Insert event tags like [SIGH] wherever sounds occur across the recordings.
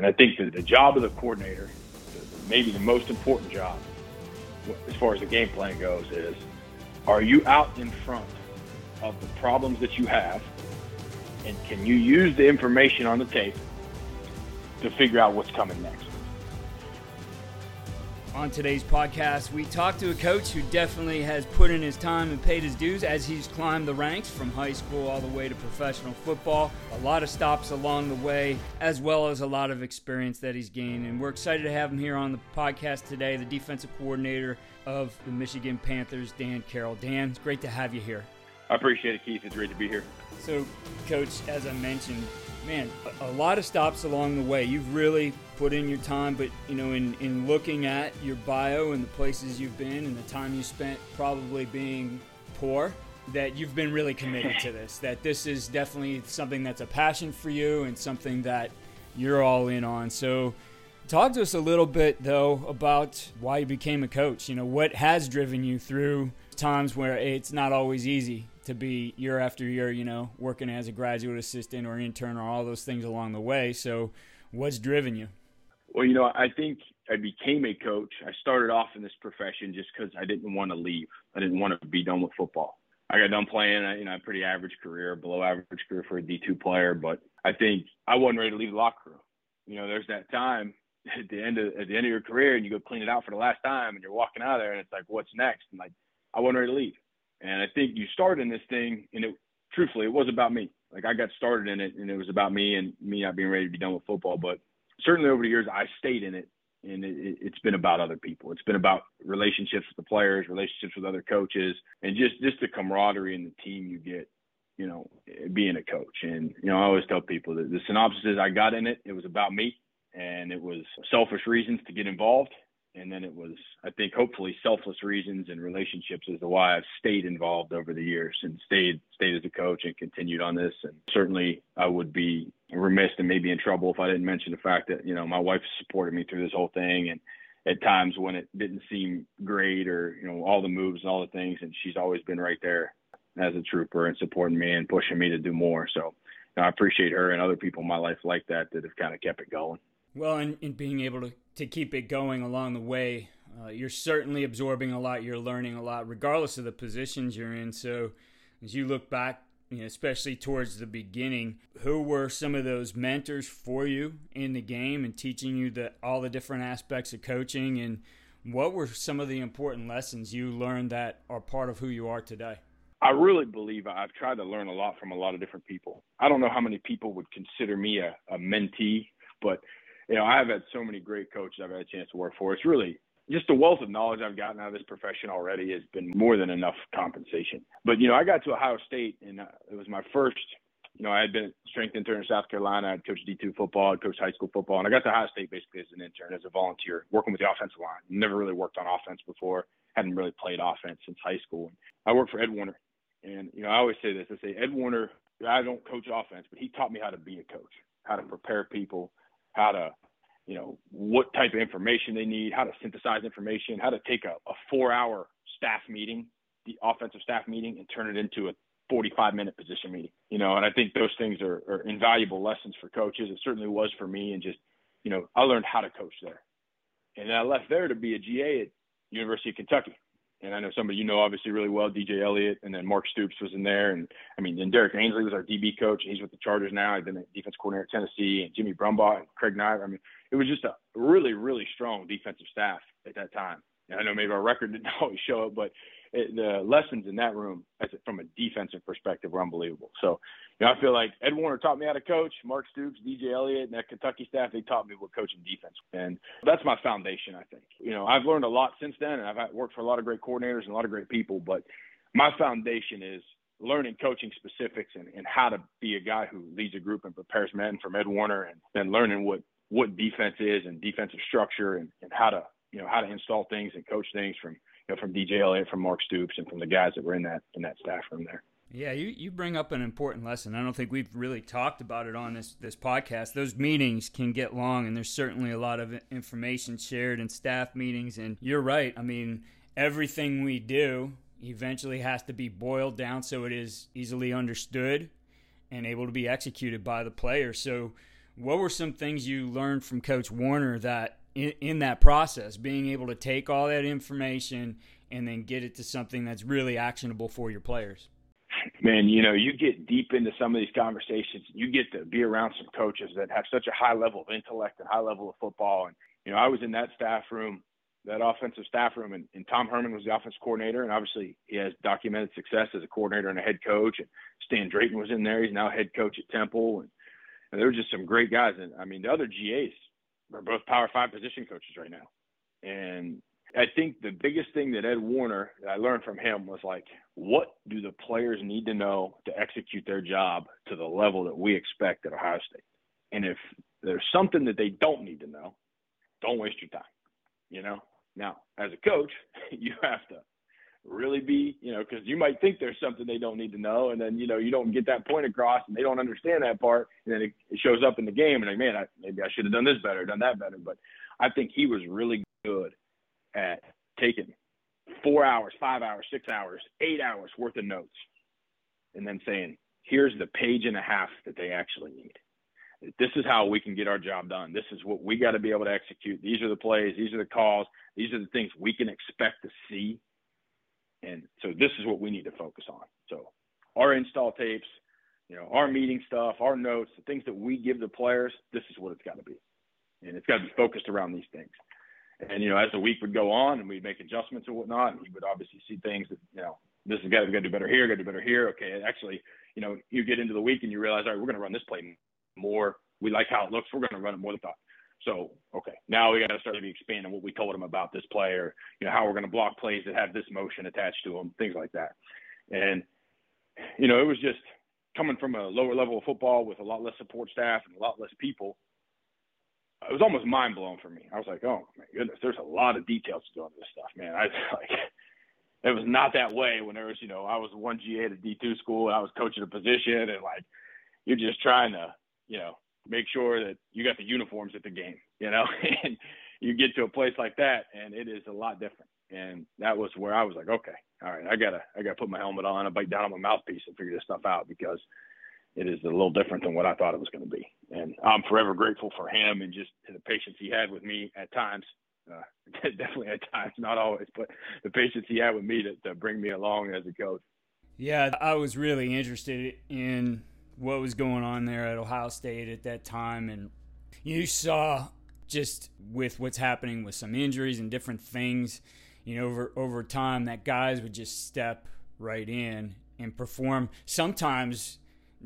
And I think that the job of the coordinator, maybe the most important job, as far as the game plan goes, is are you out in front of the problems that you have, and can you use the information on the tape to figure out what's coming next? On today's podcast, we talked to a coach who definitely has put in his time and paid his dues as he's climbed the ranks from high school all the way to professional football. A lot of stops along the way, as well as a lot of experience that he's gained. And we're excited to have him here on the podcast today, the defensive coordinator of the Michigan Panthers, Dan Carroll. Dan, it's great to have you here. I appreciate it, Keith. It's great to be here. So, Coach, as I mentioned, man, a, lot of stops along the way. You've really put in your time, but you know, in, in looking at your bio and the places you've been and the time you spent probably being poor, that you've been really committed to this. That this is definitely something that's a passion for you and something that you're all in on. So, talk to us a little bit though about why you became a coach. You know, what has driven you through times where it's not always easy to be year after year, you know, working as a graduate assistant or intern or all those things along the way. So, what's driven you? Well, you know, I think I became a coach. I started off in this profession just because I didn't want to leave. I didn't want to be done with football. I got done playing, you know, a pretty average career, below average career for a D2 player, but I think I wasn't ready to leave the locker room. You know, there's that time [LAUGHS] at the end of at the end of your career and you go clean it out for the last time and you're walking out of there and it's like, what's next? And like, I wasn't ready to leave. And I think you start in this thing, and it truthfully, it was about me. Like I got started in it, and it was about me and me not being ready to be done with football. But certainly over the years, I stayed in it, and it, it's been about other people. It's been about relationships with the players, relationships with other coaches, and just just the camaraderie and the team you get. You know, being a coach, and you know, I always tell people that the synopsis is I got in it. It was about me, and it was selfish reasons to get involved, and then it was i think hopefully selfless reasons and relationships is why i've stayed involved over the years and stayed stayed as a coach and continued on this. And certainly i would be remiss and maybe in trouble if i didn't mention the fact that you know my wife supported me through this whole thing. And at times when it didn't seem great or you know all the moves and all the things and she's always been right there as a trooper and supporting me and pushing me to do more. So you know, i appreciate her and other people in my life like that that have kind of kept it going. Well, and, and being able to, to keep it going along the way, uh, you're certainly absorbing a lot. You're learning a lot, regardless of the positions you're in. So, as you look back, you know, especially towards the beginning, who were some of those mentors for you in the game and teaching you the all the different aspects of coaching, and what were some of the important lessons you learned that are part of who you are today? I really believe I've tried to learn a lot from a lot of different people. I don't know how many people would consider me a, a mentee, but you know, I've had so many great coaches I've had a chance to work for. It's really just the wealth of knowledge I've gotten out of this profession already has been more than enough compensation. But you know, I got to Ohio State, and uh, it was my first. You know, I had been strength intern in South Carolina. I'd coached D2 football, I'd coached high school football, and I got to Ohio State basically as an intern, as a volunteer, working with the offensive line. Never really worked on offense before. Hadn't really played offense since high school. I worked for Ed Warinner. and you know, I always say this. I say Ed Warinner, I don't coach offense, but he taught me how to be a coach, how to prepare people, how to you know, what type of information they need, how to synthesize information, how to take a, a four hour staff meeting, the offensive staff meeting, and turn it into a 45 minute position meeting. You know, and I think those things are, are invaluable lessons for coaches. It certainly was for me. And just, you know, I learned how to coach there. And I left there to be a GA at University of Kentucky and I know somebody you know obviously really well, DJ Eliot, and then Mark Stoops was in there, and I mean, and Derrick Ansley was our DB coach, and he's with the Chargers now. I've been a defense coordinator at Tennessee, and Jimmy Brumbaugh and Craig Knight. I mean, it was just a really, really strong defensive staff at that time. And I know maybe our record didn't [LAUGHS] always show it, but it, the lessons in that room, as from a defensive perspective, were unbelievable. So, you know, I feel like Ed Warinner taught me how to coach. Mark Stoops, DJ Eliot, and that Kentucky staff, they taught me what coaching defense. And that's my foundation, I think. You know, I've learned a lot since then, and I've worked for a lot of great coordinators and a lot of great people. But my foundation is learning coaching specifics and, and how to be a guy who leads a group and prepares men from Ed Warinner, and then learning what what defense is and defensive structure and, and how to you know how to install things and coach things from know, from DJ Eliot, from Mark Stoops, and from the guys that were in that in that staff room there. Yeah, you, you bring up an important lesson. I don't think we've really talked about it on this this podcast. Those meetings can get long, and there's certainly a lot of information shared in staff meetings. And you're right. I mean, everything we do eventually has to be boiled down so it is easily understood and able to be executed by the player. So What were some things you learned from Coach Warinner that in, in that process, being able to take all that information and then get it to something that's really actionable for your players? Man, you know, you get deep into some of these conversations. You get to be around some coaches that have such a high level of intellect and high level of football. And, you know, I was in that staff room, that offensive staff room, and, and Tom Herman was the offense coordinator. And obviously, he has documented success as a coordinator and a head coach. And Stan Drayton was in there. He's now head coach at Temple. And, and there were just some great guys. And I mean, the other GAs are both Power Five position coaches right now. And I think the biggest thing that Ed Warinner that I learned from him was like, what do the players need to know to execute their job to the level that we expect at Ohio State? And if there's something that they don't need to know, don't waste your time. You know. Now, as a coach, [LAUGHS] you have to really be, you know, because you might think there's something they don't need to know, and then you know you don't get that point across, and they don't understand that part, and then it, it shows up in the game, and like, man, I, maybe I should have done this better, done that better. But I think he was really good at taking four hours, five hours, six hours, eight hours worth of notes, and then saying, here's the page and a half that they actually need. This is how we can get our job done. This is what we got to be able to execute. These are the plays. These are the calls. These are the things we can expect to see. And so this is what we need to focus on. So our install tapes, you know, our meeting stuff, our notes, the things that we give the players, this is what it's got to be. And it's got to be focused around these things. And you know, as the week would go on and we'd make adjustments and whatnot, and he would obviously see things that you know, this is got to do better here, got to do better here. Okay, actually, you know, you get into the week and you realize, all right, we're going to run this play more. We like how it looks. We're going to run it more than thought. So, okay, now we got to start maybe expanding what we told him about this play, or you know, how we're going to block plays that have this motion attached to them, things like that. And you know, it was just coming from a lower level of football with a lot less support staff and a lot less people it was almost mind blowing for me. I was like, oh my goodness, there's a lot of details to go into this stuff, man. I [LAUGHS] like it was not that way when there was, you know, I was one GA at a D two school and I was coaching a position and like you're just trying to, you know, make sure that you got the uniforms at the game, you know, [LAUGHS] and you get to a place like that and it is a lot different. And that was where I was like, okay, all right, I gotta I gotta put my helmet on and bite down on my mouthpiece and figure this stuff out because it is a little different than what I thought it was going to be. And I'm forever grateful for him and just the patience he had with me at times. Uh, [LAUGHS] definitely at times, not always, but the patience he had with me to, to bring me along as a coach. Yeah, I was really interested in what was going on there at Ohio State at that time. And you saw just with what's happening with some injuries and different things, you know, over, over time, that guys would just step right in and perform sometimes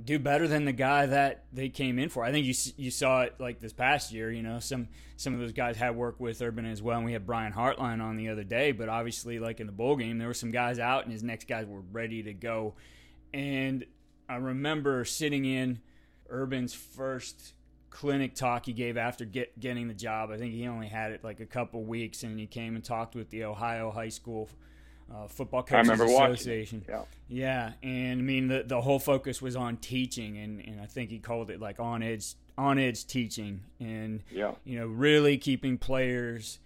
do better than the guy that they came in for. I think you you saw it like this past year. You know, some some of those guys had worked with Urban as well. And we had Brian Hartline on the other day, but obviously, like in the bowl game, there were some guys out, and his next guys were ready to go. And I remember sitting in Urban's first clinic talk he gave after get, getting the job. I think he only had it like a couple weeks, and he came and talked with the Ohio High School uh, Football Coaches Association. Yeah. yeah, and I mean the the whole focus was on teaching, and, and I think he called it like on edge on edge teaching, and yeah. you know really keeping players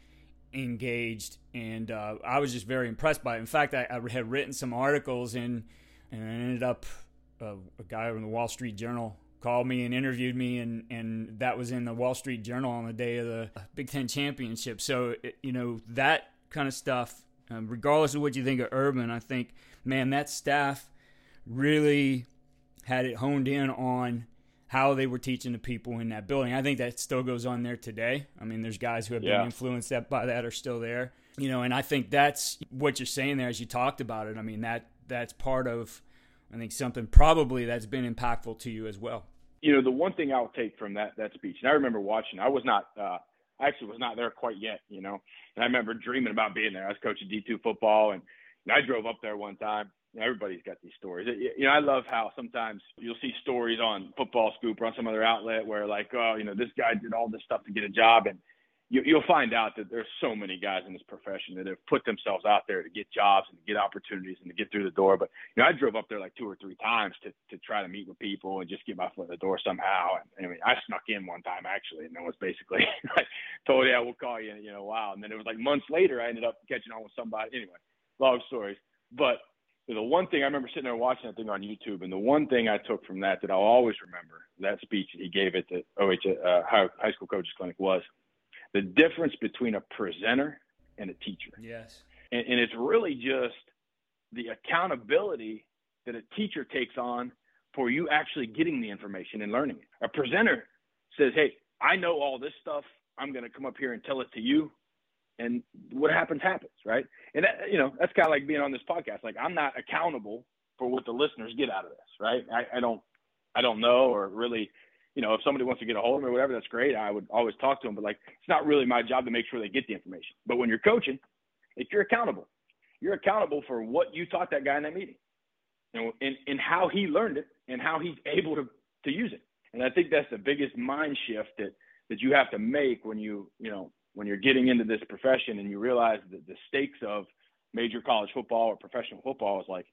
engaged, and uh, I was just very impressed by it. In fact, I, I had written some articles, and and I ended up uh, a guy from the Wall Street Journal called me and interviewed me, and, and that was in the Wall Street Journal on the day of the Big Ten championship. So, it, you know, that kind of stuff um, regardless of what you think of Urban, I think, man, that staff really had it honed in on how they were teaching the people in that building. I think that still goes on there today. I mean, there's guys who have yeah. been influenced that by that are still there. You know, and I think that's what you're saying there as you talked about it. I mean, that that's part of I think something probably that's been impactful to you as well. You know, the one thing I'll take from that that speech, and I remember watching. I was not uh, I actually was not there quite yet, you know. And I remember dreaming about being there. I was coaching D2 football, and, and I drove up there one time. everybody's got these stories. You know, I love how sometimes you'll see stories on Football Scoop or on some other outlet where, like, oh, you know, this guy did all this stuff to get a job, and you, you'll find out that there's so many guys in this profession that have put themselves out there to get jobs and to get opportunities and to get through the door. But you know, I drove up there like two or three times to to try to meet with people and just get my foot in the door somehow. And I mean, I snuck in one time actually, and it was basically [LAUGHS] like, told yeah, we'll call you you know while. And then it was like months later, I ended up catching on with somebody. Anyway, long stories, but the one thing I remember sitting there watching that thing on YouTube, and the one thing I took from that that I'll always remember that speech that he gave at the OH uh, high school coaches clinic was the difference between a presenter and a teacher. Yes, and, and it's really just the accountability that a teacher takes on for you actually getting the information and learning it. A presenter says, "Hey, I know all this stuff. I'm going to come up here and tell it to you." and what happens happens, right? And that, you know that's kind of like being on this podcast. Like I'm not accountable for what the listeners get out of this, right? I, I don't, I don't know, or really, you know, if somebody wants to get a hold of me or whatever, that's great. I would always talk to them, but like it's not really my job to make sure they get the information. But when you're coaching, if you're accountable, you're accountable for what you taught that guy in that meeting, and and, and how he learned it and how he's able to to use it. And I think that's the biggest mind shift that that you have to make when you you know when you're getting into this profession and you realize that the stakes of major college football or professional football is like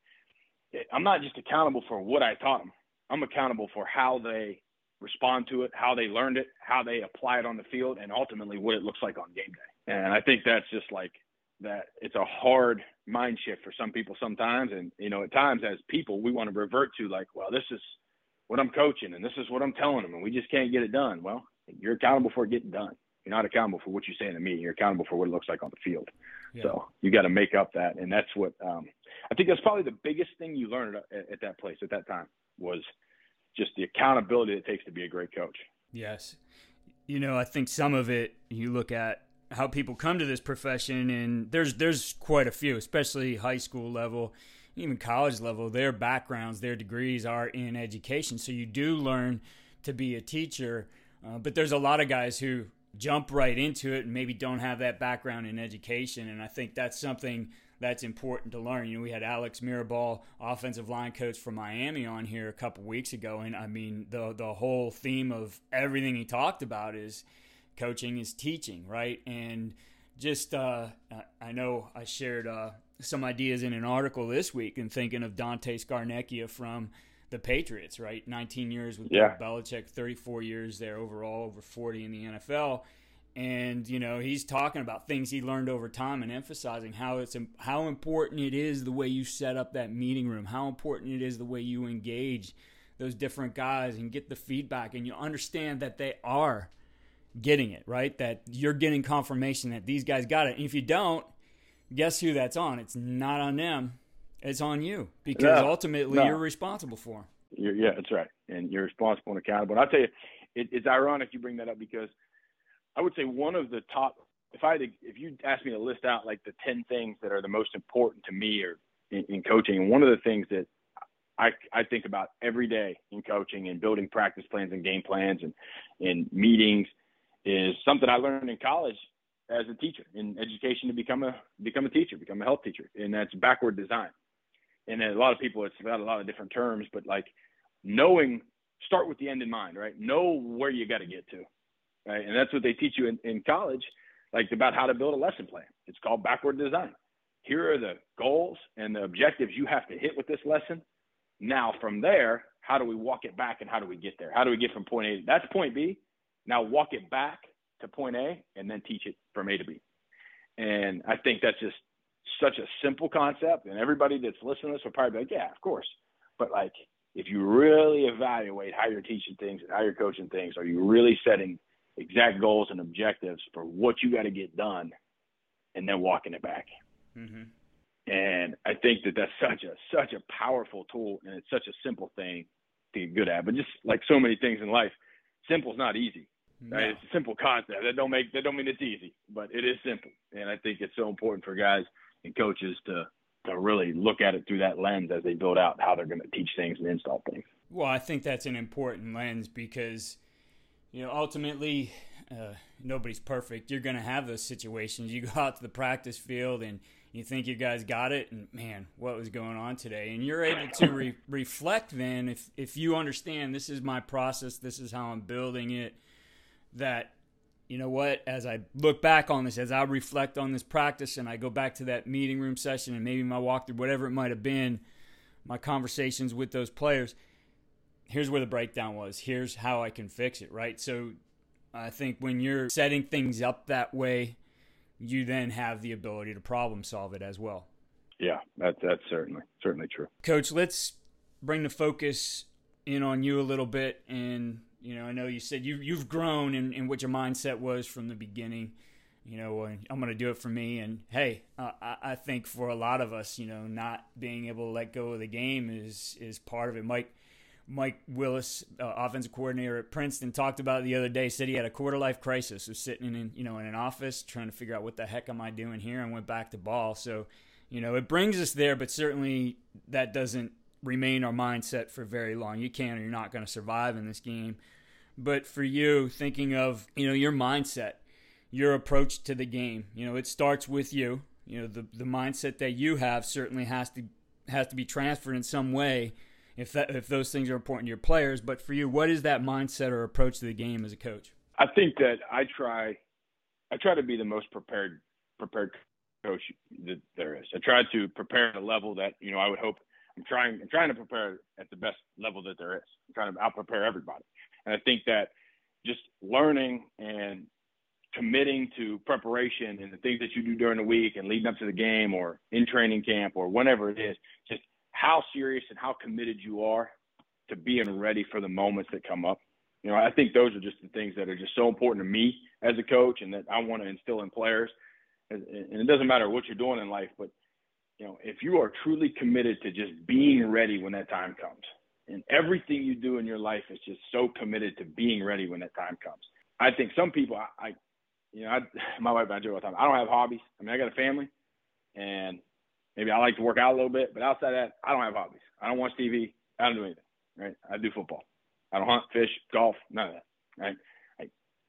I'm not just accountable for what I taught them. I'm accountable for how they respond to it, how they learned it, how they apply it on the field, and ultimately what it looks like on game day. And I think that's just like that. It's a hard mind shift for some people sometimes. And, you know, at times as people, we want to revert to like, well, this is what I'm coaching and this is what I'm telling them, and we just can't get it done. Well, you're accountable for it getting done. You're not accountable for what you say in the meeting. You're accountable for what it looks like on the field. Yeah. So you got to make up that, and that's what um, I think. That's probably the biggest thing you learned at, at that place at that time was just the accountability it takes to be a great coach. Yes, you know, I think some of it you look at how people come to this profession, and there's there's quite a few, especially high school level, even college level. Their backgrounds, their degrees are in education, so you do learn to be a teacher. Uh, but there's a lot of guys who jump right into it and maybe don't have that background in education. And I think that's something that's important to learn. You know, we had Alex Mirabal, offensive line coach from Miami, on here a couple weeks ago, and I mean the the whole theme of everything he talked about is coaching is teaching, right? And just uh, I know I shared uh, some ideas in an article this week and thinking of Dante Scarnecchia from the Patriots, right? 19 years with yeah. Bill Belichick, 34 years there overall, over 40 in the NFL. And you know he's talking about things he learned over time and emphasizing how it's how important it is the way you set up that meeting room, how important it is the way you engage those different guys and get the feedback, and you understand that they are getting it right, that you're getting confirmation that these guys got it. And if you don't, guess who that's on? It's not on them it's on you because no, ultimately no. you're responsible for them. You're, yeah, that's right, and you're responsible and accountable. And I'll tell you, it, it's ironic you bring that up because I would say one of the top. If I had to, if you asked me to list out like the ten things that are the most important to me or in, in coaching, one of the things that I, I think about every day in coaching and building practice plans and game plans and in meetings is something I learned in college as a teacher in education to become a become a teacher, become a health teacher, and that's backward design and a lot of people it's got a lot of different terms, but like knowing start with the end in mind, right? Know where you got to get to, right? And that's what they teach you in, in college, like about how to build a lesson plan. It's called backward design. Here are the goals and the objectives you have to hit with this lesson. Now from there, how do we walk it back and how do we get there? How do we get from point A? That's point B. Now walk it back to point A and then teach it from A to B. And I think that's just such a simple concept, and everybody that's listening to this will probably be like, yeah, of course. But like, if you really evaluate how you're teaching things and how you're coaching things, are you really setting exact goals and objectives for what you got to get done, and then walking it back? Mm-hmm. And I think that that's [LAUGHS] such a such a powerful tool, and it's such a simple thing to get good at. But just like so many things in life, simple is not easy. No. Right? It's a simple concept. That don't make that don't mean it's easy, but it is simple. And I think it's so important for guys and coaches to to really look at it through that lens as they build out how they're going to teach things and install things. Well, I think that's an important lens because you know ultimately uh, nobody's perfect. You're going to have those situations. You go out to the practice field and you think you guys got it, and man, what was going on today? And you're able to re- [COUGHS] reflect then if if you understand this is my process, this is how I'm building it. That you know what, as I look back on this, as I reflect on this practice and I go back to that meeting room session and maybe my walkthrough, whatever it might have been, my conversations with those players, here's where the breakdown was. Here's how I can fix it, right? So I think when you're setting things up that way, you then have the ability to problem solve it as well. Yeah, that's that's certainly certainly true. Coach, let's bring the focus in on you a little bit. And you know, I know you said you you've grown in, in what your mindset was from the beginning. You know, I'm going to do it for me. And hey, uh, I, I think for a lot of us, you know, not being able to let go of the game is is part of it. Mike Mike Willis, uh, offensive coordinator at Princeton, talked about the other day. Said he had a quarter life crisis. Was sitting in you know in an office trying to figure out what the heck am I doing here, and went back to ball. So, you know, it brings us there, but certainly that doesn't remain our mindset for very long. You can't, or you're not going to survive in this game. But for you, thinking of you know your mindset, your approach to the game, you know, it starts with you. You know, the the mindset that you have certainly has to has to be transferred in some way if that if those things are important to your players. But for you, what is that mindset or approach to the game as a coach? I think that I try I try to be the most prepared prepared coach that there is. I try to prepare at a level that you know I would hope. I'm trying I'm trying to prepare at the best level that there is. I'm trying to out prepare everybody, and I think that just learning and committing to preparation and the things that you do during the week and leading up to the game or in training camp or whenever it is, just how serious and how committed you are to being ready for the moments that come up. You know, I think those are just the things that are just so important to me as a coach and that I want to instill in players. And it doesn't matter what you're doing in life, but you know, if you are truly committed to just being ready when that time comes, and everything you do in your life is just so committed to being ready when that time comes. I think some people, I, I you know, I, [LAUGHS] my wife and I joke all the time. I don't have hobbies. I mean, I got a family, and Maybe I like to work out a little bit, but outside that, I don't have hobbies. I don't watch TV. I don't do anything. Right? I do football. I don't hunt, fish, golf, none of that. Right?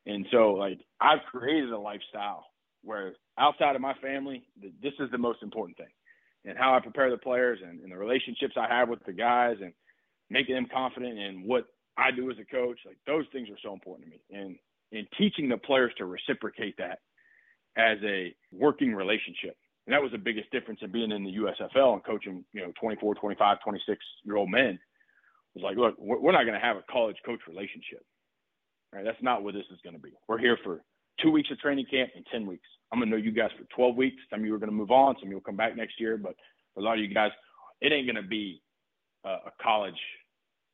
and so, like, I've created a lifestyle where outside of my family, this is the most important thing, and how I prepare the players and, and the relationships I have with the guys and making them confident in what I do as a coach. Like those things are so important to me, and and teaching the players to reciprocate that as a working relationship and that was the biggest difference in being in the USFL and coaching, you know, 24, 25, 26 year old men. It was like, look, we're not going to have a college coach relationship. Right? That's not what this is going to be. We're here for two weeks of training camp and 10 weeks. I'm going to know you guys for 12 weeks. Some of you are going to move on. Some of you will come back next year. But a lot of you guys, it ain't going to be a, a college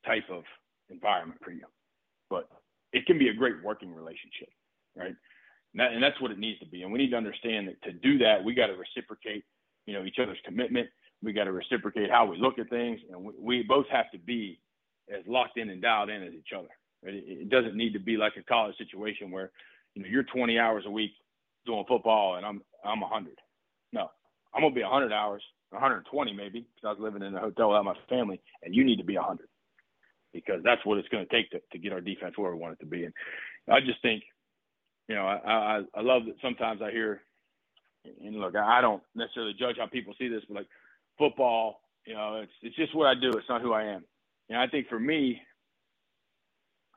type of environment for you. But it can be a great working relationship, right? And, that, and that's what it needs to be. And we need to understand that to do that, we got to reciprocate, you know, each other's commitment. We got to reciprocate how we look at things, and we, we both have to be as locked in and dialed in as each other. It, it doesn't need to be like a college situation where, you know, you're 20 hours a week doing football and I'm I'm a 100. No, I'm gonna be a 100 hours, 120 maybe, because I was living in a hotel without my family, and you need to be a 100 because that's what it's going to take to, to get our defense where we want it to be. And I just think you know, I, I, I love that sometimes I hear, and look, I don't necessarily judge how people see this, but like football, you know, it's it's just what I do. It's not who I am. And I think for me,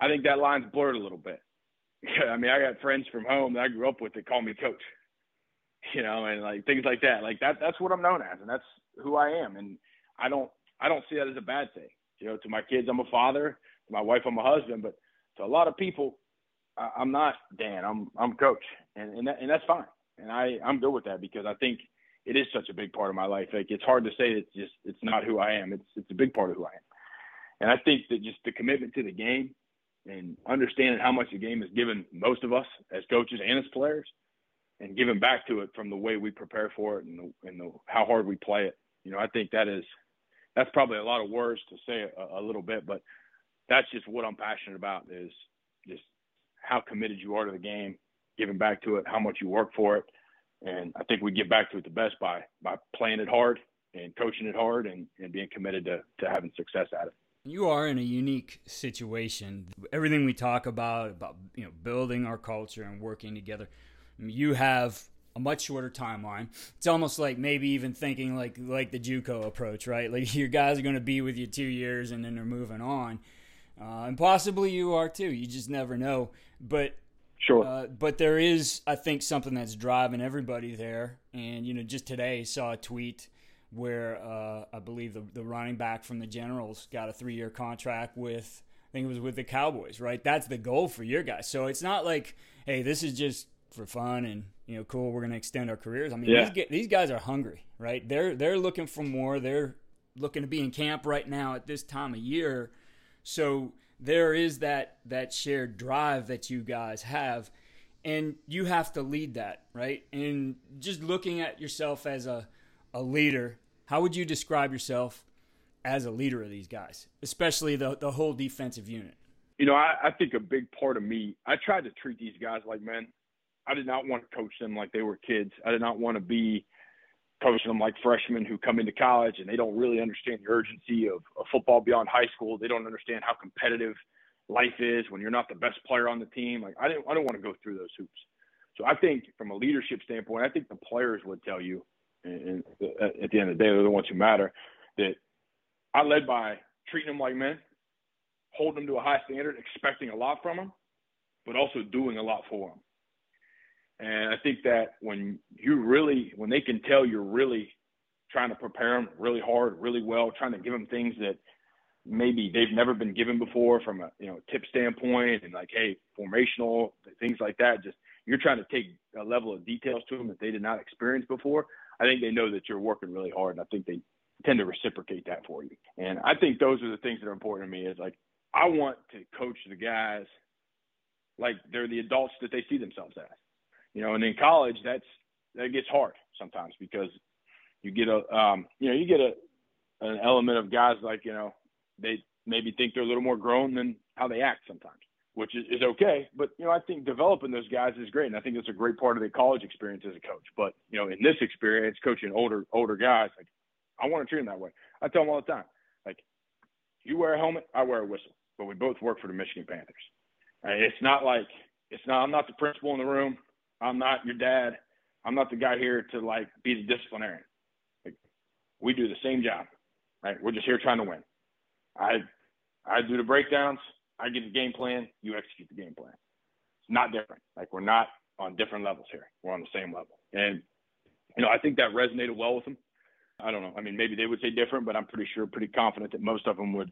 I think that line's blurred a little bit. [LAUGHS] I mean, I got friends from home that I grew up with that call me coach, [LAUGHS] you know, and like things like that. Like that, that's what I'm known as, and that's who I am. And I don't, I don't see that as a bad thing. You know, to my kids, I'm a father. To my wife, I'm a husband. But to a lot of people, I, am not Dan. I'm I'm coach, and and, that, and that's fine. And I I'm good with that because I think it is such a big part of my life. Like it's hard to say it's just it's not who I am. It's it's a big part of who I am. And I think that just the commitment to the game and understanding how much the game has given most of us as coaches and as players, and giving back to it from the way we prepare for it and the, and the, how hard we play it. You know, I think that is that's probably a lot of words to say a, a little bit, but that's just what I'm passionate about is how committed you are to the game, giving back to it, how much you work for it. And I think we get back to it the best by by playing it hard and coaching it hard and, and being committed to, to having success at it. You are in a unique situation. Everything we talk about, about you know, building our culture and working together, you have a much shorter timeline. It's almost like maybe even thinking like like the JUCO approach, right? Like [LAUGHS] your guys are going to be with you two years and then they're moving on, uh, and possibly you are too. You just never know. But sure. Uh, but there is, I think, something that's driving everybody there. And you know, just today saw a tweet where uh, I believe the, the running back from the Generals got a three year contract with. I think it was with the Cowboys, right? That's the goal for your guys. So it's not like, hey, this is just for fun and you know, cool, we're going to extend our careers. I mean, yeah. these, these guys are hungry, right? They're they're looking for more. They're looking to be in camp right now at this time of year. So there is that that shared drive that you guys have and you have to lead that, right? And just looking at yourself as a a leader, how would you describe yourself as a leader of these guys, especially the the whole defensive unit? You know, I, I think a big part of me, I tried to treat these guys like men. I did not want to coach them like they were kids. I did not want to be coaching them like freshmen who come into college and they don't really understand the urgency of, of football beyond high school. They don't understand how competitive life is when you're not the best player on the team. Like I didn't, I don't want to go through those hoops. So I think from a leadership standpoint, I think the players would tell you, and, and uh, at the end of the day, they're the ones who matter. That I led by treating them like men, holding them to a high standard, expecting a lot from them, but also doing a lot for them. And I think that when you really, when they can tell you're really trying to prepare them really hard, really well, trying to give them things that maybe they've never been given before from a you know tip standpoint and like hey formational things like that just you're trying to take a level of details to them that they did not experience before i think they know that you're working really hard. And i think they tend to reciprocate that for you. And i think those are the things that are important to me is like i want to coach the guys like they're the adults that they see themselves as you know, and in college, that's that gets hard sometimes because you get a, um, you know, you get a an element of guys like you know they maybe think they're a little more grown than how they act sometimes, which is, is okay. But you know, I think developing those guys is great, and I think it's a great part of the college experience as a coach. But you know, in this experience, coaching older older guys, like I want to treat them that way. I tell them all the time, like you wear a helmet, I wear a whistle, but we both work for the Michigan Panthers. It's not like it's not. I'm not the principal in the room. I'm not your dad. I'm not the guy here to like be the disciplinarian. Like, we do the same job, right? We're just here trying to win. I I do the breakdowns. I get the game plan. You execute the game plan. It's not different. Like we're not on different levels here. We're on the same level. And you know, I think that resonated well with them. I don't know. I mean, maybe they would say different, but I'm pretty sure, pretty confident that most of them would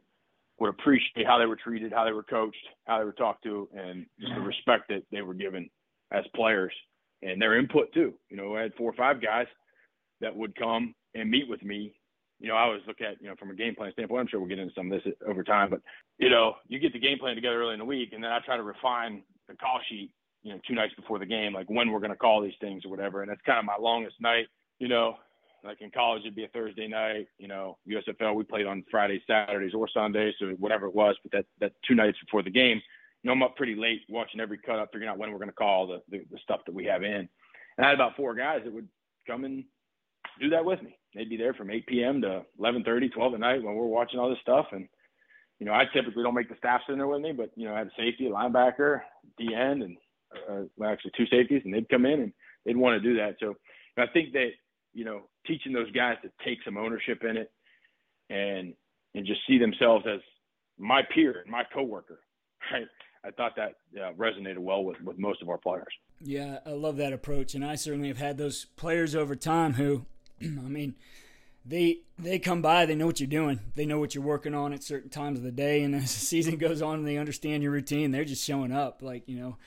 would appreciate how they were treated, how they were coached, how they were talked to, and just the respect that they were given as players and their input too. You know, I had four or five guys that would come and meet with me. You know, I always look at, you know, from a game plan standpoint, I'm sure we'll get into some of this over time, but, you know, you get the game plan together early in the week, and then I try to refine the call sheet, you know, two nights before the game, like when we're going to call these things or whatever. And that's kind of my longest night, you know, like in college, it'd be a Thursday night, you know, USFL, we played on Fridays, Saturdays, or Sundays, so whatever it was, but that, that two nights before the game, you know, I'm up pretty late watching every cut up, figuring out when we're going to call the, the, the stuff that we have in. And I had about four guys that would come and do that with me. They'd be there from 8 p.m. to 11:30, 12 at night when we're watching all this stuff. And you know, I typically don't make the staff sit there with me, but you know, I had a safety, a linebacker, D end, and uh, well, actually two safeties, and they'd come in and they'd want to do that. So I think that you know, teaching those guys to take some ownership in it and and just see themselves as my peer, and my coworker, [LAUGHS] right? I thought that uh, resonated well with, with most of our players. Yeah, I love that approach, and I certainly have had those players over time who, [CLEARS THROAT] I mean, they they come by, they know what you're doing, they know what you're working on at certain times of the day, and [LAUGHS] as the season goes on, they understand your routine. They're just showing up, like you know,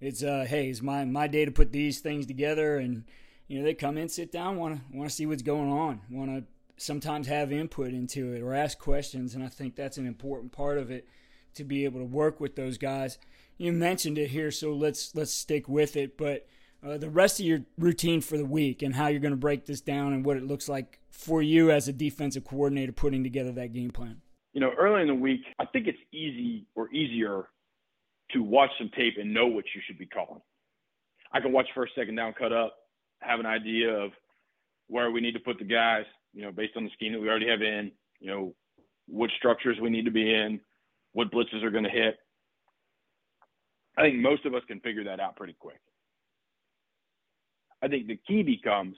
it's uh, hey, it's my my day to put these things together, and you know, they come in, sit down, want to want to see what's going on, want to sometimes have input into it or ask questions, and I think that's an important part of it to be able to work with those guys. You mentioned it here, so let's let's stick with it. But uh, the rest of your routine for the week and how you're going to break this down and what it looks like for you as a defensive coordinator putting together that game plan. You know, early in the week, I think it's easy or easier to watch some tape and know what you should be calling. I can watch first, second down cut up, have an idea of where we need to put the guys, you know, based on the scheme that we already have in, you know, what structures we need to be in, what blitzes are going to hit. I think most of us can figure that out pretty quick. I think the key becomes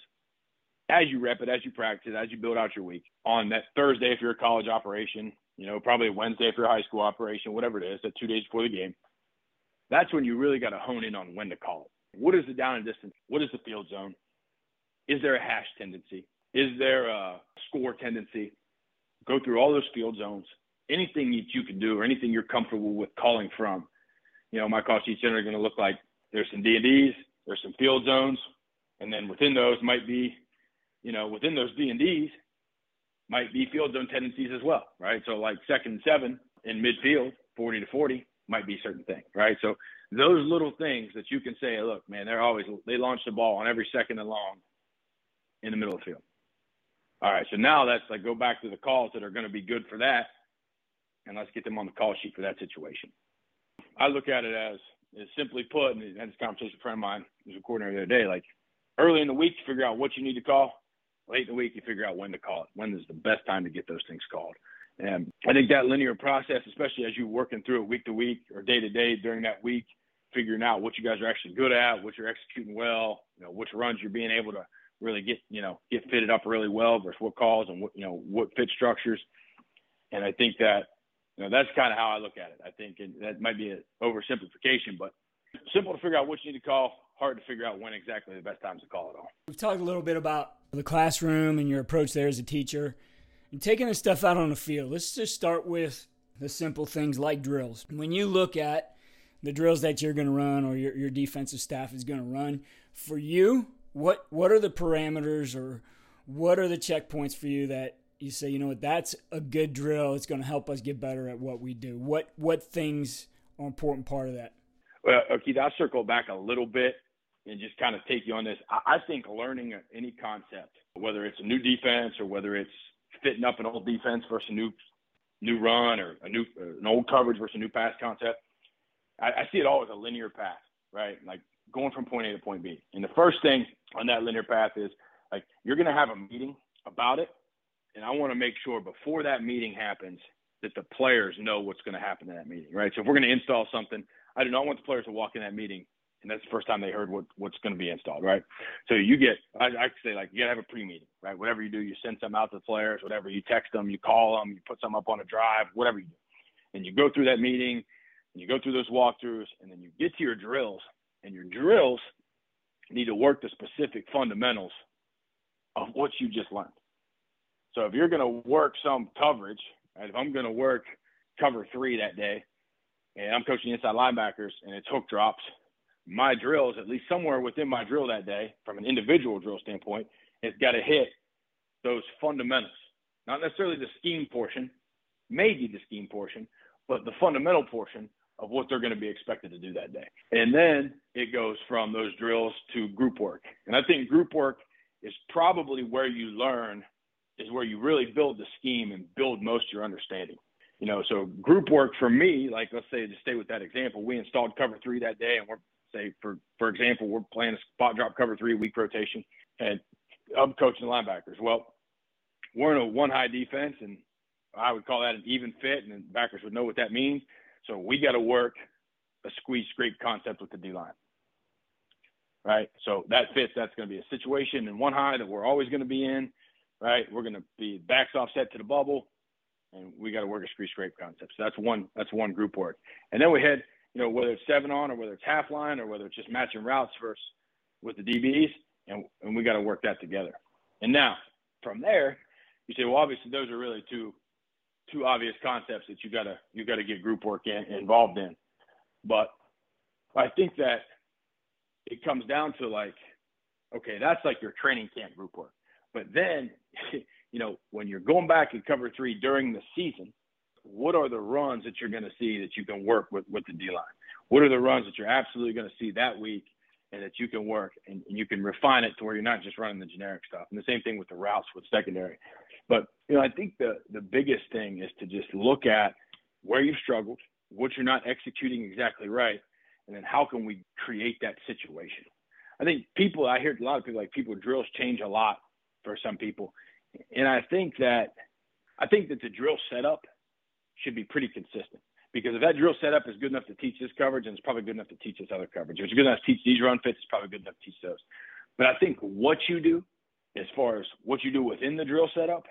as you rep it, as you practice it, as you build out your week on that Thursday if you're a college operation, you know, probably Wednesday if you're a high school operation, whatever it is, that two days before the game. That's when you really got to hone in on when to call it. What is the down and distance? What is the field zone? Is there a hash tendency? Is there a score tendency? Go through all those field zones anything that you can do or anything you're comfortable with calling from. You know, my call sheets are going to look like there's some D&Ds, there's some field zones, and then within those might be, you know, within those D and D's might be field zone tendencies as well, right? So like second and seven in midfield, 40 to 40 might be certain thing, right? So those little things that you can say, look, man, they're always they launch the ball on every second and long in the middle of the field. All right, so now that's like go back to the calls that are going to be good for that, and let's get them on the call sheet for that situation. I look at it as, as simply put, and I had this conversation with a friend of mine who's a coordinator the other day, like early in the week, you figure out what you need to call. Late in the week, you figure out when to call it. When is the best time to get those things called? And I think that linear process, especially as you're working through it week to week or day to day during that week, figuring out what you guys are actually good at, what you're executing well, you know, which runs you're being able to really get, you know, get fitted up really well versus what calls and what, you know, what fit structures. And I think that, you know, that's kind of how I look at it. I think that might be an oversimplification, but simple to figure out what you need to call, hard to figure out when exactly the best time to call it all. We've talked a little bit about the classroom and your approach there as a teacher and taking the stuff out on the field. Let's just start with the simple things like drills. When you look at the drills that you're going to run or your, your defensive staff is going to run, for you, what what are the parameters or what are the checkpoints for you that you say, you know what, that's a good drill. It's going to help us get better at what we do. What what things are important part of that? Well, okay, I'll circle back a little bit and just kind of take you on this. I, I think learning any concept, whether it's a new defense or whether it's fitting up an old defense versus a new new run or a new an old coverage versus a new pass concept, I, I see it all as a linear path, right? Like going from point A to point B. And the first thing on that linear path is like you're going to have a meeting about it, and I want to make sure before that meeting happens that the players know what's going to happen in that meeting, right? So if we're going to install something, I do not want the players to walk in that meeting and that's the first time they heard what what's going to be installed, right? So you get, I, I say like you got to have a pre-meeting, right? Whatever you do, you send some out to the players, whatever you text them, you call them, you put some up on a drive, whatever you do, and you go through that meeting, and you go through those walkthroughs, and then you get to your drills, and your drills need to work the specific fundamentals of what you just learned. So if you're going to work some coverage, right, if I'm going to work cover three that day, and I'm coaching inside linebackers, and it's hook drops my drills, at least somewhere within my drill that day, from an individual drill standpoint, it's got to hit those fundamentals. Not necessarily the scheme portion, maybe the scheme portion, but the fundamental portion of what they're going to be expected to do that day. And then it goes from those drills to group work. And I think group work is probably where you learn, is where you really build the scheme and build most of your understanding. You know, so group work for me, like let's say to stay with that example, we installed cover three that day and we're say for for example, we're playing a spot drop cover three week rotation, and I'm coaching linebackers. Well, we're in a one high defense, and I would call that an even fit, and backers would know what that means. So we got to work a squeeze scrape concept with the D line. Right. So that fits. That's going to be a situation in one high that we're always going to be in. Right. We're going to be backs offset to the bubble, and we got to work a squeeze scrape concept. So that's one. That's one group work. And then we head you know, whether it's seven on or whether it's half line or whether it's just matching routes versus with the DBs, and, and we got to work that together. And now from there, you say, well, obviously those are really two two obvious concepts that you gotta you gotta get group work in, involved in. But I think that it comes down to like, okay, that's like your training camp group work. But then, [LAUGHS] you know, when you're going back and cover three during the season, what are the runs that you're going to see that you can work with with the D line? What are the runs that you're absolutely going to see that week and that you can work and, and, you can refine it to where you're not just running the generic stuff. And the same thing with the routes with secondary. But you know, I think the the biggest thing is to just look at where you've struggled, what you're not executing exactly right, and then how can we create that situation. I think people I hear a lot of people like people drills change a lot for some people. And I think that I think that the drill setup should be pretty consistent. Because if that drill setup is good enough to teach this coverage, and it's probably good enough to teach this other coverage. If it's good enough to teach these run fits, it's probably good enough to teach those. But I think what you do, as far as what you do within the drill setup,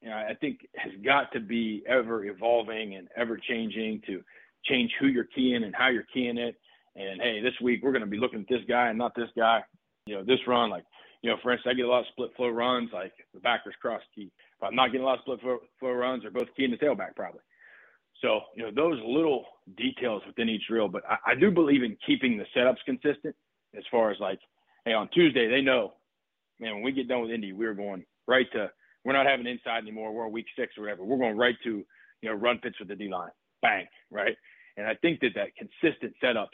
you know, I think has got to be ever evolving and ever changing to change who you're keying and how you're keying it. And hey, this week we're going to be looking at this guy and not this guy. You know, this run, like, you know, for instance, I get a lot of split flow runs, like the backers cross key. If I'm not getting a lot of split flow, flow runs, they're both keying the tailback probably. So, you know, those little details within each drill, but I, I do believe in keeping the setups consistent as far as like, hey, on Tuesday they know, man, when we get done with Indy, we're going right to we're not having inside anymore. We're on week six or whatever. We're going right to you know run pitch with the D line, bang, right. And I think that that consistent setups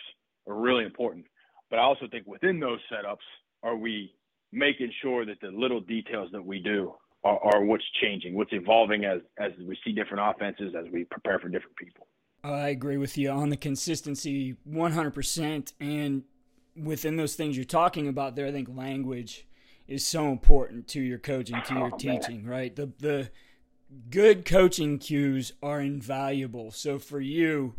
are really important. But I also think within those setups, are we making sure that the little details that we do are, are what's changing, what's evolving as as we see different offenses, as we prepare for different people. I agree with you on the consistency 100%. And within those things you're talking about there, I think language is so important to your coaching, to your oh, teaching, man. right? The, the good coaching cues are invaluable. So for you,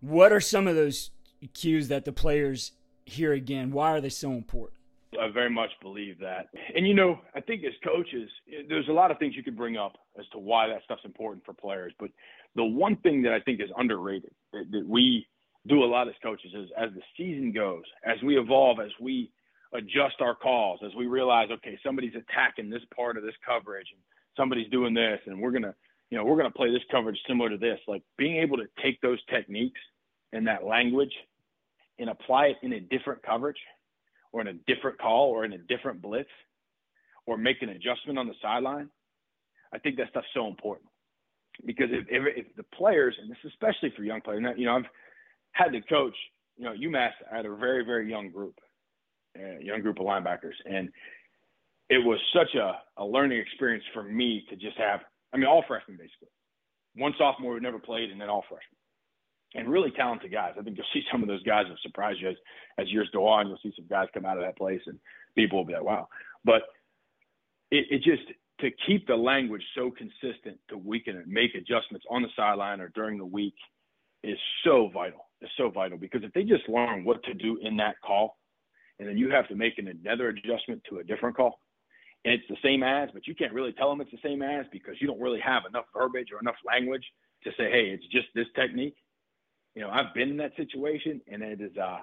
what are some of those cues that the players hear again? Why are they so important? I very much believe that. And you know, I think as coaches, there's a lot of things you could bring up as to why that stuff's important for players. But the one thing that I think is underrated that, that we do a lot as coaches is as the season goes, as we evolve, as we adjust our calls, as we realize, okay, somebody's attacking this part of this coverage and somebody's doing this, and we're gonna, you know, we're gonna play this coverage similar to this. Like being able to take those techniques and that language and apply it in a different coverage or in a different call or in a different blitz or make an adjustment on the sideline, I think that stuff's so important because if, if, if the players, and this is especially for young players, you know, I've had to coach, you know, UMass I had a very, very young group, a young group of linebackers. And it was such a, a learning experience for me to just have, I mean, all freshmen basically. One sophomore who never played and then all freshmen and really talented guys. I think you'll [LAUGHS] see some of those guys will surprise you as, as years go on. You'll see some guys come out of that place and people will be like, wow. But it, it just, to keep the language so consistent to we can make adjustments on the sideline or during the week is so vital. It's so vital because if they just learn what to do in that call, and then you have to make an, another adjustment to a different call, and it's the same as, but you can't really tell them it's the same as because you don't really have enough verbiage or enough language to say, hey, it's just this technique you know, I've been in that situation and it is, uh,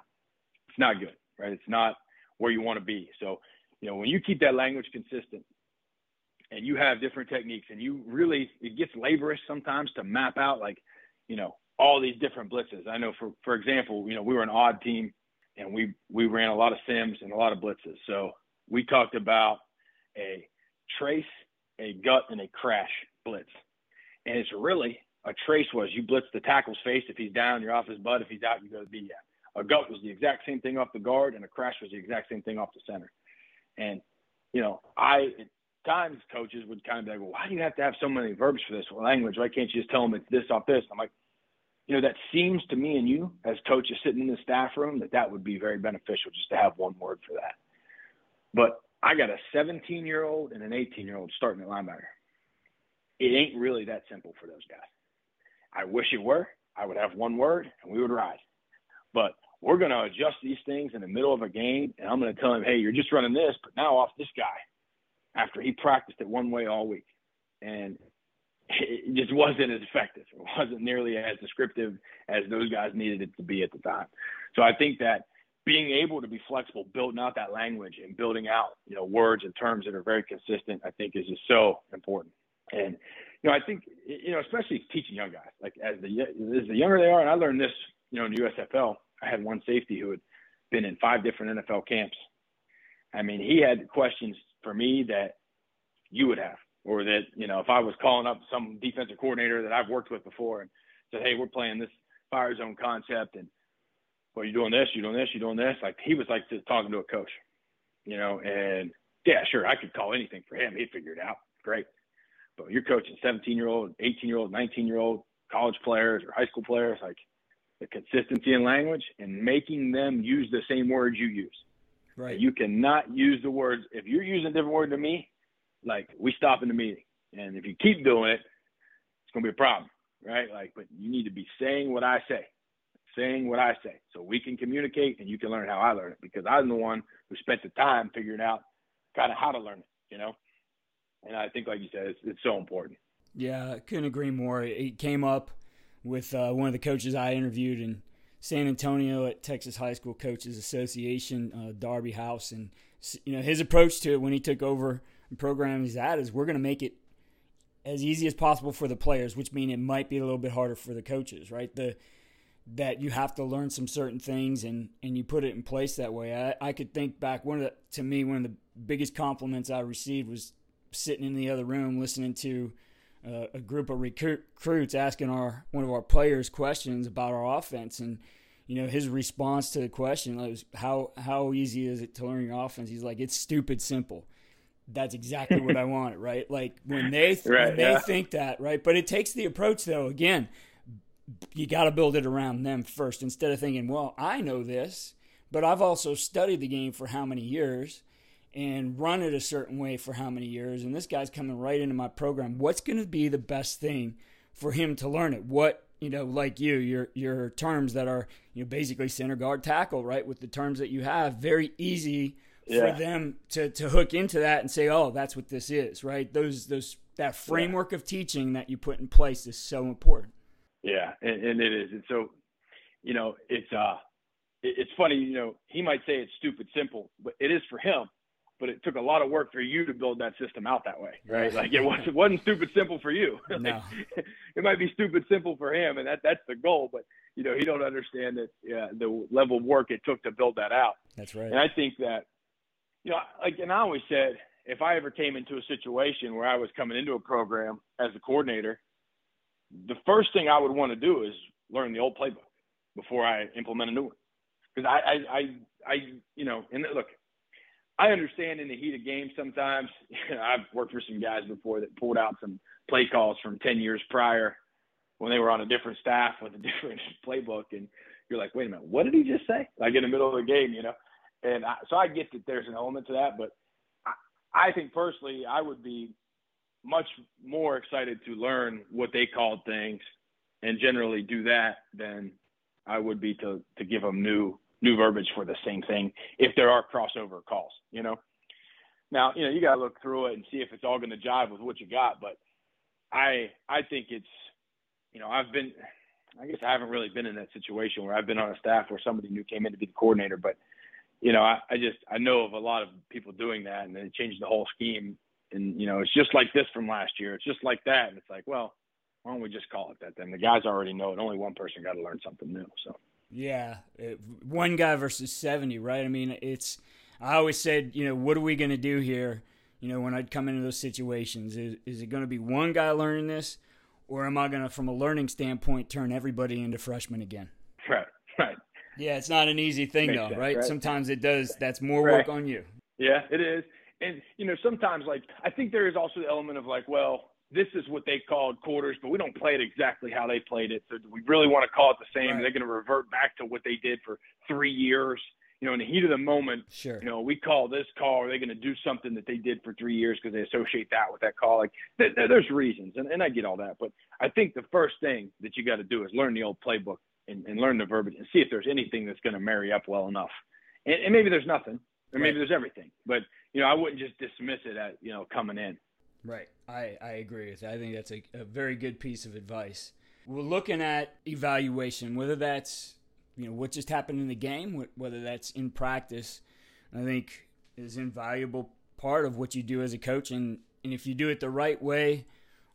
it's not good, right? It's not where you want to be. So, you know, when you keep that language consistent and you have different techniques and you really, it gets laborious sometimes to map out like, you know, all these different blitzes. I know for, for example, you know, we were an odd team and we, we ran a lot of sims and a lot of blitzes. So we talked about a trace, a gut and a crash blitz. And it's really a trace was you blitz the tackle's face. If he's down, you're off his butt. If he's out, you go to the B A gut was the exact same thing off the guard, and a crash was the exact same thing off the center. And, you know, I at times coaches would kind of be like, well, why do you have to have so many verbs for this language? Why can't you just tell them it's this off this? I'm like, you know, that seems to me and you as coaches sitting in the staff room that that would be very beneficial just to have one word for that. But I got a 17 year old and an 18 year old starting at linebacker. It ain't really that simple for those guys. I wish it were. I would have one word and we would ride. But we're going to adjust these things in the middle of a game, and I'm going to tell him, hey, you're just running this, but now off this guy after he practiced it one way all week. And it just wasn't as effective. It wasn't nearly as descriptive as those guys needed it to be at the time. So I think that being able to be flexible, building out that language and building out, you know, words and terms that are very consistent, I think is just so important. And you know, I think you know, especially teaching young guys, like as the as the younger they are, and I learned this, you know, in USFL. I had one safety who had been in five different NFL camps. I mean, he had questions for me that you would have, or that you know, if I was calling up some defensive coordinator that I've worked with before and said, "Hey, we're playing this fire zone concept," and well, you're doing this, you're doing this, you're doing this. Like he was like just talking to a coach, you know, and yeah, sure, I could call anything for him. He'd figure it out. Great. But you're coaching 17 year old, 18 year old, 19 year old college players or high school players, like the consistency in language and making them use the same words you use. Right. You cannot use the words if you're using a different word to me, like we stop in the meeting. And if you keep doing it, it's gonna be a problem. Right? Like, but you need to be saying what I say. Saying what I say. So we can communicate and you can learn how I learn it because I'm the one who spent the time figuring out kind of how to learn it, you know? And I think, like you said, it's, it's so important. Yeah, couldn't agree more. It came up with uh, one of the coaches I interviewed in San Antonio at Texas High School Coaches Association, uh, Darby House, and you know his approach to it when he took over the program he's at is we're going to make it as easy as possible for the players, which mean it might be a little bit harder for the coaches, right? The that you have to learn some certain things and, and you put it in place that way. I, I could think back one of the, to me, one of the biggest compliments I received was sitting in the other room listening to uh, a group of recruits asking our one of our players questions about our offense and you know his response to the question was how how easy is it to learn your offense? He's like it's stupid simple. That's exactly what i [LAUGHS] wanted right? Like when they th- right, when they yeah. think that right? But it takes the approach though. Again you got to build it around them first instead of thinking well i know this but i've also studied the game for how many years and run it a certain way for how many years. And this guy's coming right into my program. What's going to be the best thing for him to learn it? What you know, like you, your your terms that are you know basically center guard tackle, right? With the terms that you have, very easy yeah. for them to to hook into that and say, oh, that's what this is, right? Those those that framework yeah. of teaching that you put in place is so important. Yeah, and, and it is. And so, you know, it's uh, it's funny. You know, he might say it's stupid simple, but it is for him but it took a lot of work for you to build that system out that way, right? Like it wasn't, it wasn't stupid simple for you. [LAUGHS] No. it might be stupid simple for him, and that that's the goal. But you know, he don't understand that yeah, the level of work it took to build that out. That's right. And I think that, you know, like, and I always said, if I ever came into a situation where I was coming into a program as a coordinator, the first thing I would want to do is learn the old playbook before I implement a new one. Because I, I, I, I, you know, and look, I understand in the heat of game sometimes. [LAUGHS] You know, I've worked for some guys before that pulled out some play calls from 10 years prior when they were on a different staff with a [LAUGHS] different playbook. And you're like, wait a minute, what did he just say? Like in the middle of the game, you know? And I, so I get that there's an element to that. But I, I think personally, I would be much more excited to learn what they called things and generally do that than I would be to, to give them new new verbiage for the same thing if there are crossover calls, you know. Now, you know, you got to look through it and see if it's all to jive with what you got, but I I think it's you know, I've been I guess I haven't really been in that situation where I've been on a staff where somebody new came in to be the coordinator, but you know, I, I just I know of a lot of people doing that and it changed the whole scheme and you know, it's just like this from last year. It's just like that and it's like, well, why don't we just call it that then? The guys already know it. Only one person got to learn something new. So yeah, it, one guy versus 70, right? I mean, it's I always said, you know, what are we going to do here? You know, when I'd come into those situations, is, is it going to be one guy learning this, or am I going to, from a learning standpoint, turn everybody into freshmen again? Right, right. Yeah, it's not an easy thing, Makes though, sense, right? right? Sometimes it does. That's more right. work on you. Yeah, it is. And, you know, sometimes, like, I think there is also the element of, like, well, this is what they called quarters, but we don't play it exactly how they played it. So do we really want to call it the same? Right. They're going to revert back to what they did for three years. You know, in the heat of the moment, sure. you know, we call this call. Are they going to do something that they did for three years because they associate that with that call? Like, th- th- there's reasons, and, and I get all that. But I think the first thing that you got to do is learn the old playbook and, and learn the verbiage and see if there's anything that's going to marry up well enough. And, and maybe there's nothing, or maybe right. there's everything. But you know, I wouldn't just dismiss it at you know coming in. Right. I, I agree with that. I think that's a, a very good piece of advice. We're looking at evaluation, whether that's you know what just happened in the game, whether that's in practice. I think is an invaluable part of what you do as a coach, and and if you do it the right way,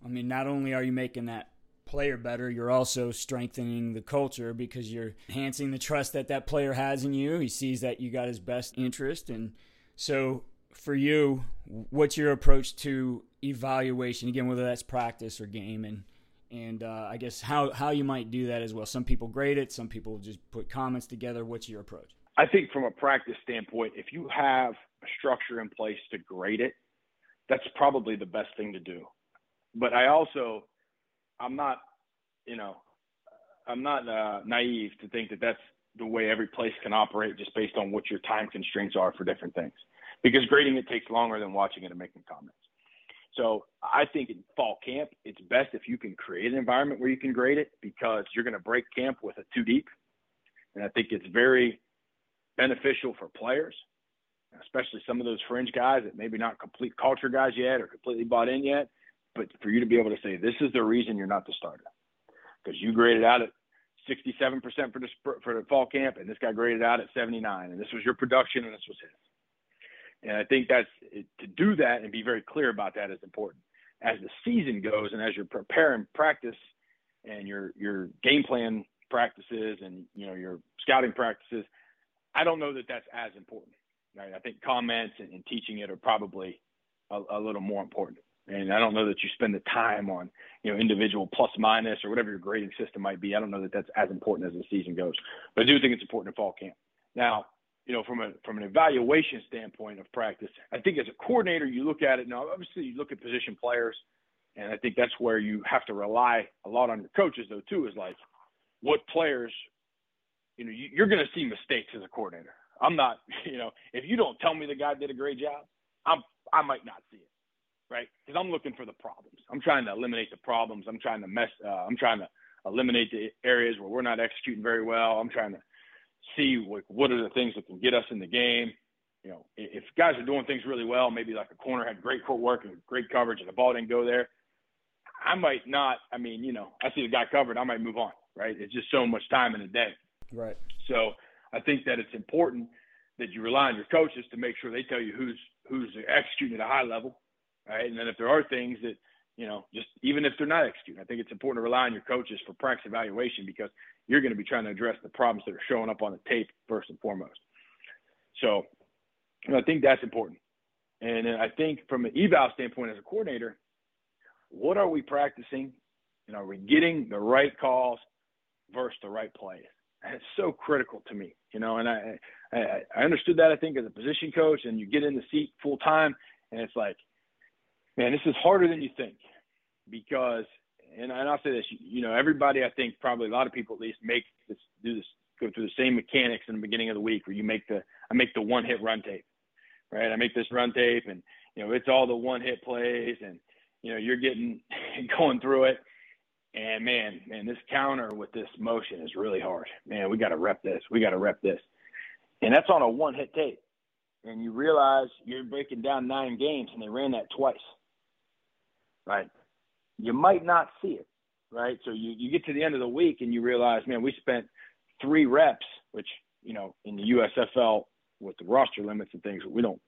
I mean, not only are you making that player better, you're also strengthening the culture because you're enhancing the trust that that player has in you. He sees that you got his best interest, and so for you, what's your approach to evaluation again, whether that's practice or game, and and uh, I guess how how you might do that as well. Some people grade it, some people just put comments together. What's your approach? I think from a practice standpoint, if you have a structure in place to grade it, that's probably the best thing to do. But I also, I'm not, you know, I'm not uh, naive to think that that's the way every place can operate just based on what your time constraints are for different things. Because grading it takes longer than watching it and making comments. So I think in fall camp, it's best if you can create an environment where you can grade it because you're going to break camp with a two deep. And I think it's very beneficial for players, especially some of those fringe guys that maybe not complete culture guys yet or completely bought in yet. But for you to be able to say, this is the reason you're not the starter because you graded out at 67% for the, for the fall camp and this guy graded out at 79 and this was your production and this was his. And I think that's to do that and be very clear about that is important. As the season goes and as you're preparing practice and your your game plan practices and you know your scouting practices. I don't know that that's as important. Right? I think comments and, and teaching it are probably a, a little more important. And I don't know that you spend the time on, you know, individual plus minus or whatever your grading system might be. I don't know that that's as important as the season goes, but I do think it's important in fall camp. Now, you know, from a from an evaluation standpoint of practice, I think as a coordinator, you look at it now. Obviously, you look at position players, and I think that's where you have to rely a lot on your coaches, though. Too is like what players, you know, you're going to see mistakes as a coordinator. I'm not, [LAUGHS] you know, if you don't tell me the guy did a great job, I'm I might not see it, right? Because I'm looking for the problems. I'm trying to eliminate the problems. I'm trying to mess. Uh, I'm trying to eliminate the areas where we're not executing very well. I'm trying to see what, what are the things that can get us in the game. You know, if guys are doing things really well, maybe like a corner had great footwork and great coverage and the ball didn't go there, I might not. I mean, you know, I see the guy covered, I might move on, right? It's just so much time in a day. Right. So I think that it's important that you rely on your coaches to make sure they tell you who's who's executing at a high level, right? And then if there are things that you know, just even if they're not executing, I think it's important to rely on your coaches for practice evaluation because you're going to be trying to address the problems that are showing up on the tape first and foremost. So I think that's important. And I think from an eval standpoint as a coordinator, what are we practicing? And are we getting the right calls versus the right plays? It's so critical to me, you know. And I, I I understood that I think as a position coach, and you get in the seat full time, and it's like, man, this is harder than you think because and, I'll say this, you know, everybody, I think probably a lot of people at least make this, do this, go through the same mechanics in the beginning of the week where you make the, I make the one hit run tape, right? I make this run tape and, you know, it's all the one hit plays and, you know, you're getting [LAUGHS] going through it. And man, man, this counter with this motion is really hard. Man, we got to rep this. We got to rep this. And that's on a one hit tape. And you realize you're breaking down nine games and they ran that twice. Right you might not see it, right? So you, you get to the end of the week and you realize, man, we spent three reps, which, you know, in the USFL with the roster limits and things, we don't,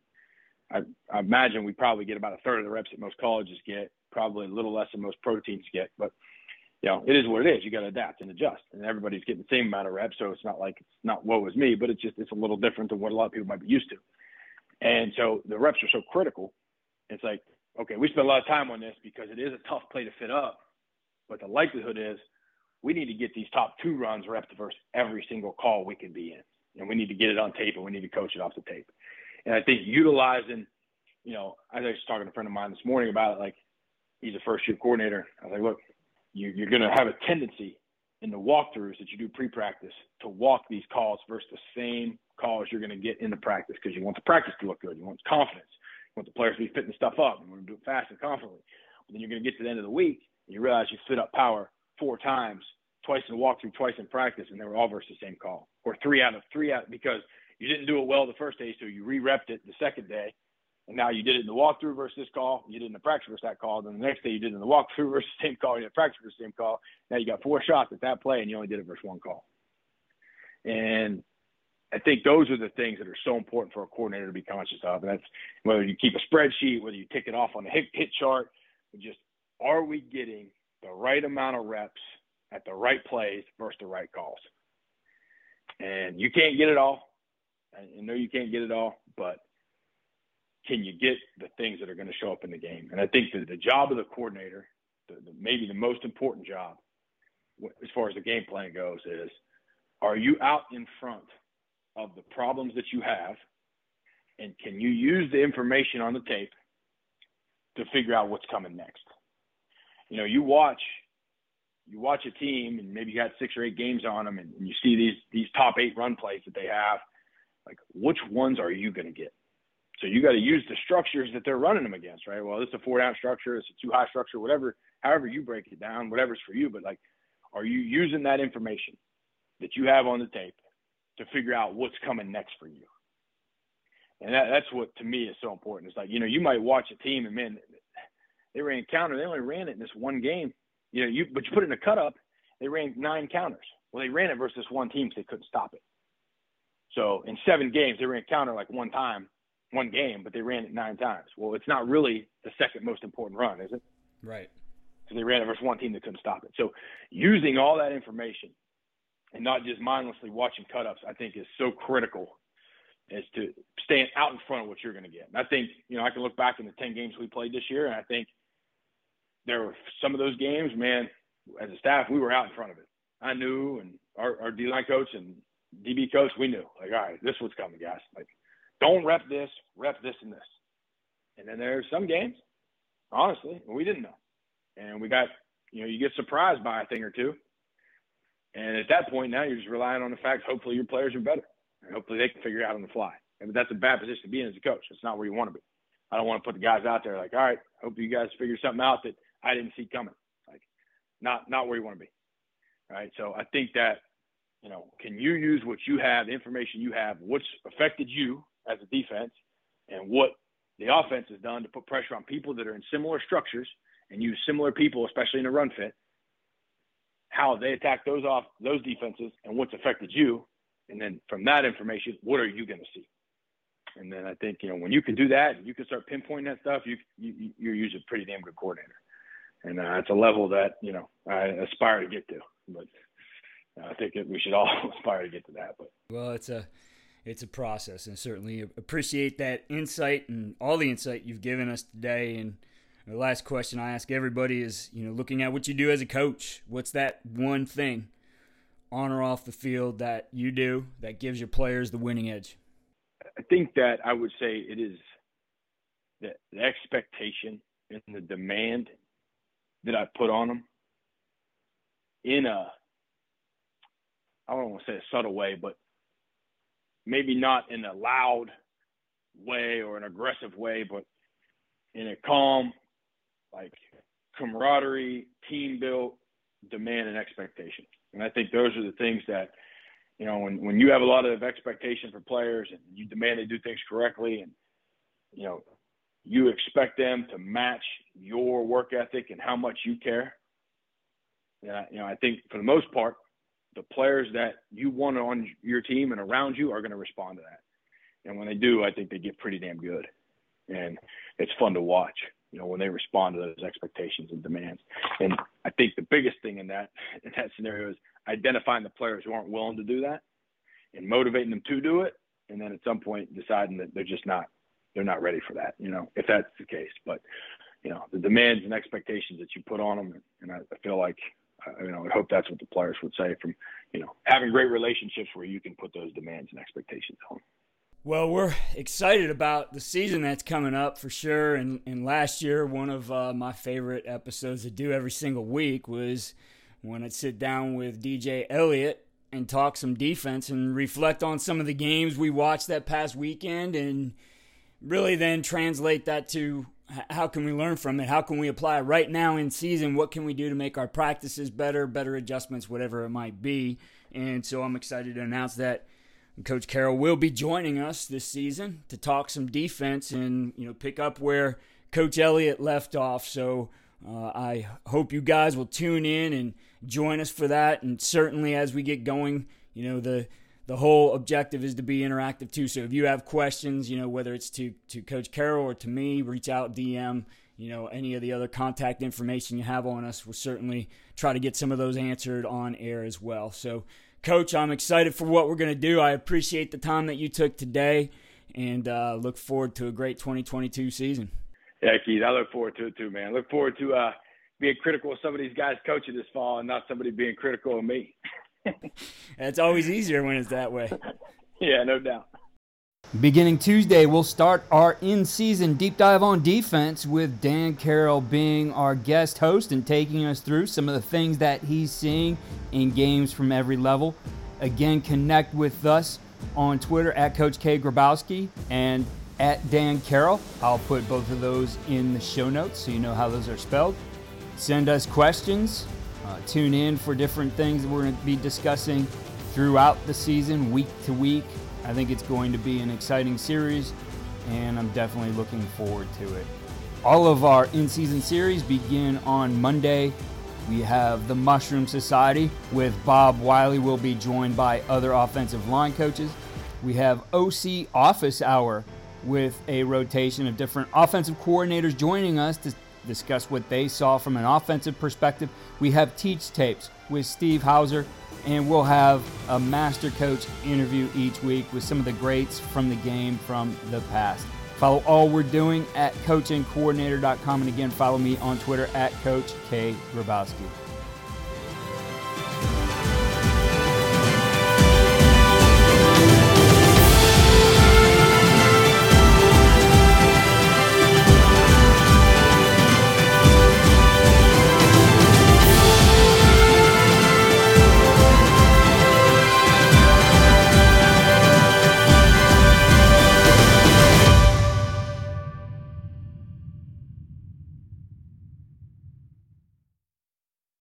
I, I imagine we probably get about a third of the reps that most colleges get, probably a little less than most pro teams get, but you know, it is what it is. You got to adapt and adjust, and everybody's getting the same amount of reps, so it's not like it's not woe is me, but it's just it's a little different than what a lot of people might be used to. And so the reps are so critical. It's like okay, we spent a lot of time on this because it is a tough play to fit up, but the likelihood is we need to get these top two runs repped versus every single call we can be in. And we need to get it on tape and we need to coach it off the tape. And I think utilizing, you know, I was talking to a friend of mine this morning about it, like he's a first year coordinator. I was like, look, you, you're going to have a tendency in the walkthroughs that you do pre-practice to walk these calls versus the same calls you're going to get in the practice because you want the practice to look good. You want confidence want the players to be fitting stuff up. You want to do it fast and confidently. But then you're going to get to the end of the week and you realize you fit up power four times, twice in the walkthrough, twice in practice, and they were all versus the same call, or three out of three out because you didn't do it well the first day, so you re-repped it the second day, and now you did it in the walkthrough versus this call, you did it in the practice versus that call, then the next day you did it in the walkthrough [LAUGHS] versus the same call, you did in the practice versus the same call. Now you got four shots at that play, and you only did it versus one call. And I think those are the things that are so important for a coordinator to be conscious of. And that's whether you keep a spreadsheet, whether you tick it off on the hit, hit chart, just are we getting the right amount of reps at the right plays versus the right calls? And you can't get it all. I know you can't get it all, but can you get the things that are going to show up in the game? And I think that the job of the coordinator, the, the, maybe the most important job as far as the game plan goes, is are you out in front of the problems that you have and can you use the information on the tape to figure out what's coming next? You know you watch you watch a team and maybe you got six or eight games on them and, and you see these these top eight run plays that they have like which ones are you going to get? So you got to use the structures that they're running them against right? Well it's a four down structure it's a two high structure whatever however you break it down whatever's for you but like are you using that information that you have on the tape to figure out what's coming next for you. And that, that's what to me is so important. It's like, you know, you might watch a team and man, they ran counter. They only ran it in this one game. You know, you but you put it in a cut up, they ran nine counters. Well, they ran it versus one team, so they couldn't stop it. So in seven games, they ran counter like one time, one game, but they ran it nine times. Well, it's not really the second most important run, is it? Right. Because they ran it versus one team that couldn't stop it. So using all that information and not just mindlessly watching cutups, I think is so critical is to staying out in front of what you're going to get. And I think, you know, I can look back in the 10 games we played this year, and I think there were some of those games, man, as a staff, we were out in front of it. I knew, and our, our D line coach and DB coach, we knew, like, all right, this is what's coming, guys. Like, don't rep this, rep this and this. And then there's some games, honestly, we didn't know. And we got, you know, you get surprised by a thing or two. And at that point, now you're just relying on the fact, hopefully your players are better. And hopefully they can figure it out on the fly. And that's a bad position to be in as a coach. It's not where you want to be. I don't want to put the guys out there like, all right, hope you guys figure something out that I didn't see coming. Like, not not where you want to be. Right. So I think that, you know, can you use what you have, the information you have, what's affected you as a defense, and what the offense has done to put pressure on people that are in similar structures and use similar people, especially in a run fit, how they attack those off those defenses and what's affected you, and then from that information, what are you going to see? And then I think you know when you can do that, you can start pinpointing that stuff. You, you you're usually a pretty damn good coordinator, and uh, it's a level that you know I aspire to get to. But uh, I think we should all [LAUGHS] aspire to get to that. But well, it's a it's a process, and certainly appreciate that insight and all the insight you've given us today. And the last question I ask everybody is, you know, looking at what you do as a coach, what's that one thing on or off the field that you do that gives your players the winning edge? I think that I would say it is the, the expectation and the demand that I put on them in a I don't want to say a subtle way, but maybe not in a loud way or an aggressive way, but in a calm, like camaraderie, team built demand and expectation. And I think those are the things that, you know, when, when you have a lot of expectation for players and you demand they do things correctly and, you know, you expect them to match your work ethic and how much you care. You know, I think for the most part, the players that you want on your team and around you are going to respond to that. And when they do, I think they get pretty damn good. And it's fun to watch, you know, when they respond to those expectations and demands. And I think the biggest thing in that [LAUGHS] in that scenario is identifying the players who aren't willing to do that and motivating them to do it. And then at some point deciding that they're just not they're not ready for that, you know, if that's the case. But you know, the demands and expectations that you put on them, and I, I feel like you know, I hope that's what the players would say from, you know, having great relationships where you can put those demands and expectations on. Well, we're excited about the season that's coming up for sure. And, and last year, one of uh, my favorite episodes to do every single week was when I'd sit down with DJ Eliot and talk some defense and reflect on some of the games we watched that past weekend and really then translate that to how can we learn from it? How can we apply right now in season? What can we do to make our practices better, better adjustments, whatever it might be? And so I'm excited to announce that Coach Carroll will be joining us this season to talk some defense and you know pick up where Coach Eliot left off. So uh, I hope you guys will tune in and join us for that. And certainly as we get going, you know the the whole objective is to be interactive too. So if you have questions, you know, whether it's to, to Coach Carroll or to me, reach out, DM, you know, any of the other contact information you have on us. We'll certainly try to get some of those answered on air as well. So, Coach, I'm excited for what we're going to do. I appreciate the time that you took today and uh, look forward to a great 2022 season. Yeah, Keith, I look forward to it too, man. Look forward to uh, being critical of some of these guys coaching this fall and not somebody being critical of me. [LAUGHS] it's always easier when it's that way. [LAUGHS] Yeah, no doubt. Beginning Tuesday, we'll start our in season deep dive on defense with Dan Carroll being our guest host and taking us through some of the things that he's seeing in games from every level. Again, connect with us on Twitter at Coach K. Grabowski and at Dan Carroll. I'll put both of those in the show notes so you know how those are spelled. Send us questions, uh, tune in for different things that we're going to be discussing throughout the season, week to week. I think it's going to be an exciting series, and I'm definitely looking forward to it. All of our in season series begin on Monday. We have the Mushroom Society with Bob Wylie. We'll be joined by other offensive line coaches. We have OC Office Hour with a rotation of different offensive coordinators joining us to discuss what they saw from an offensive perspective. We have teach tapes with Steve Hauser and we'll have a master coach interview each week with some of the greats from the game from the past. Follow all we're doing at coachandcoordinator.com. And again, follow me on Twitter at Coach K. Grabowski.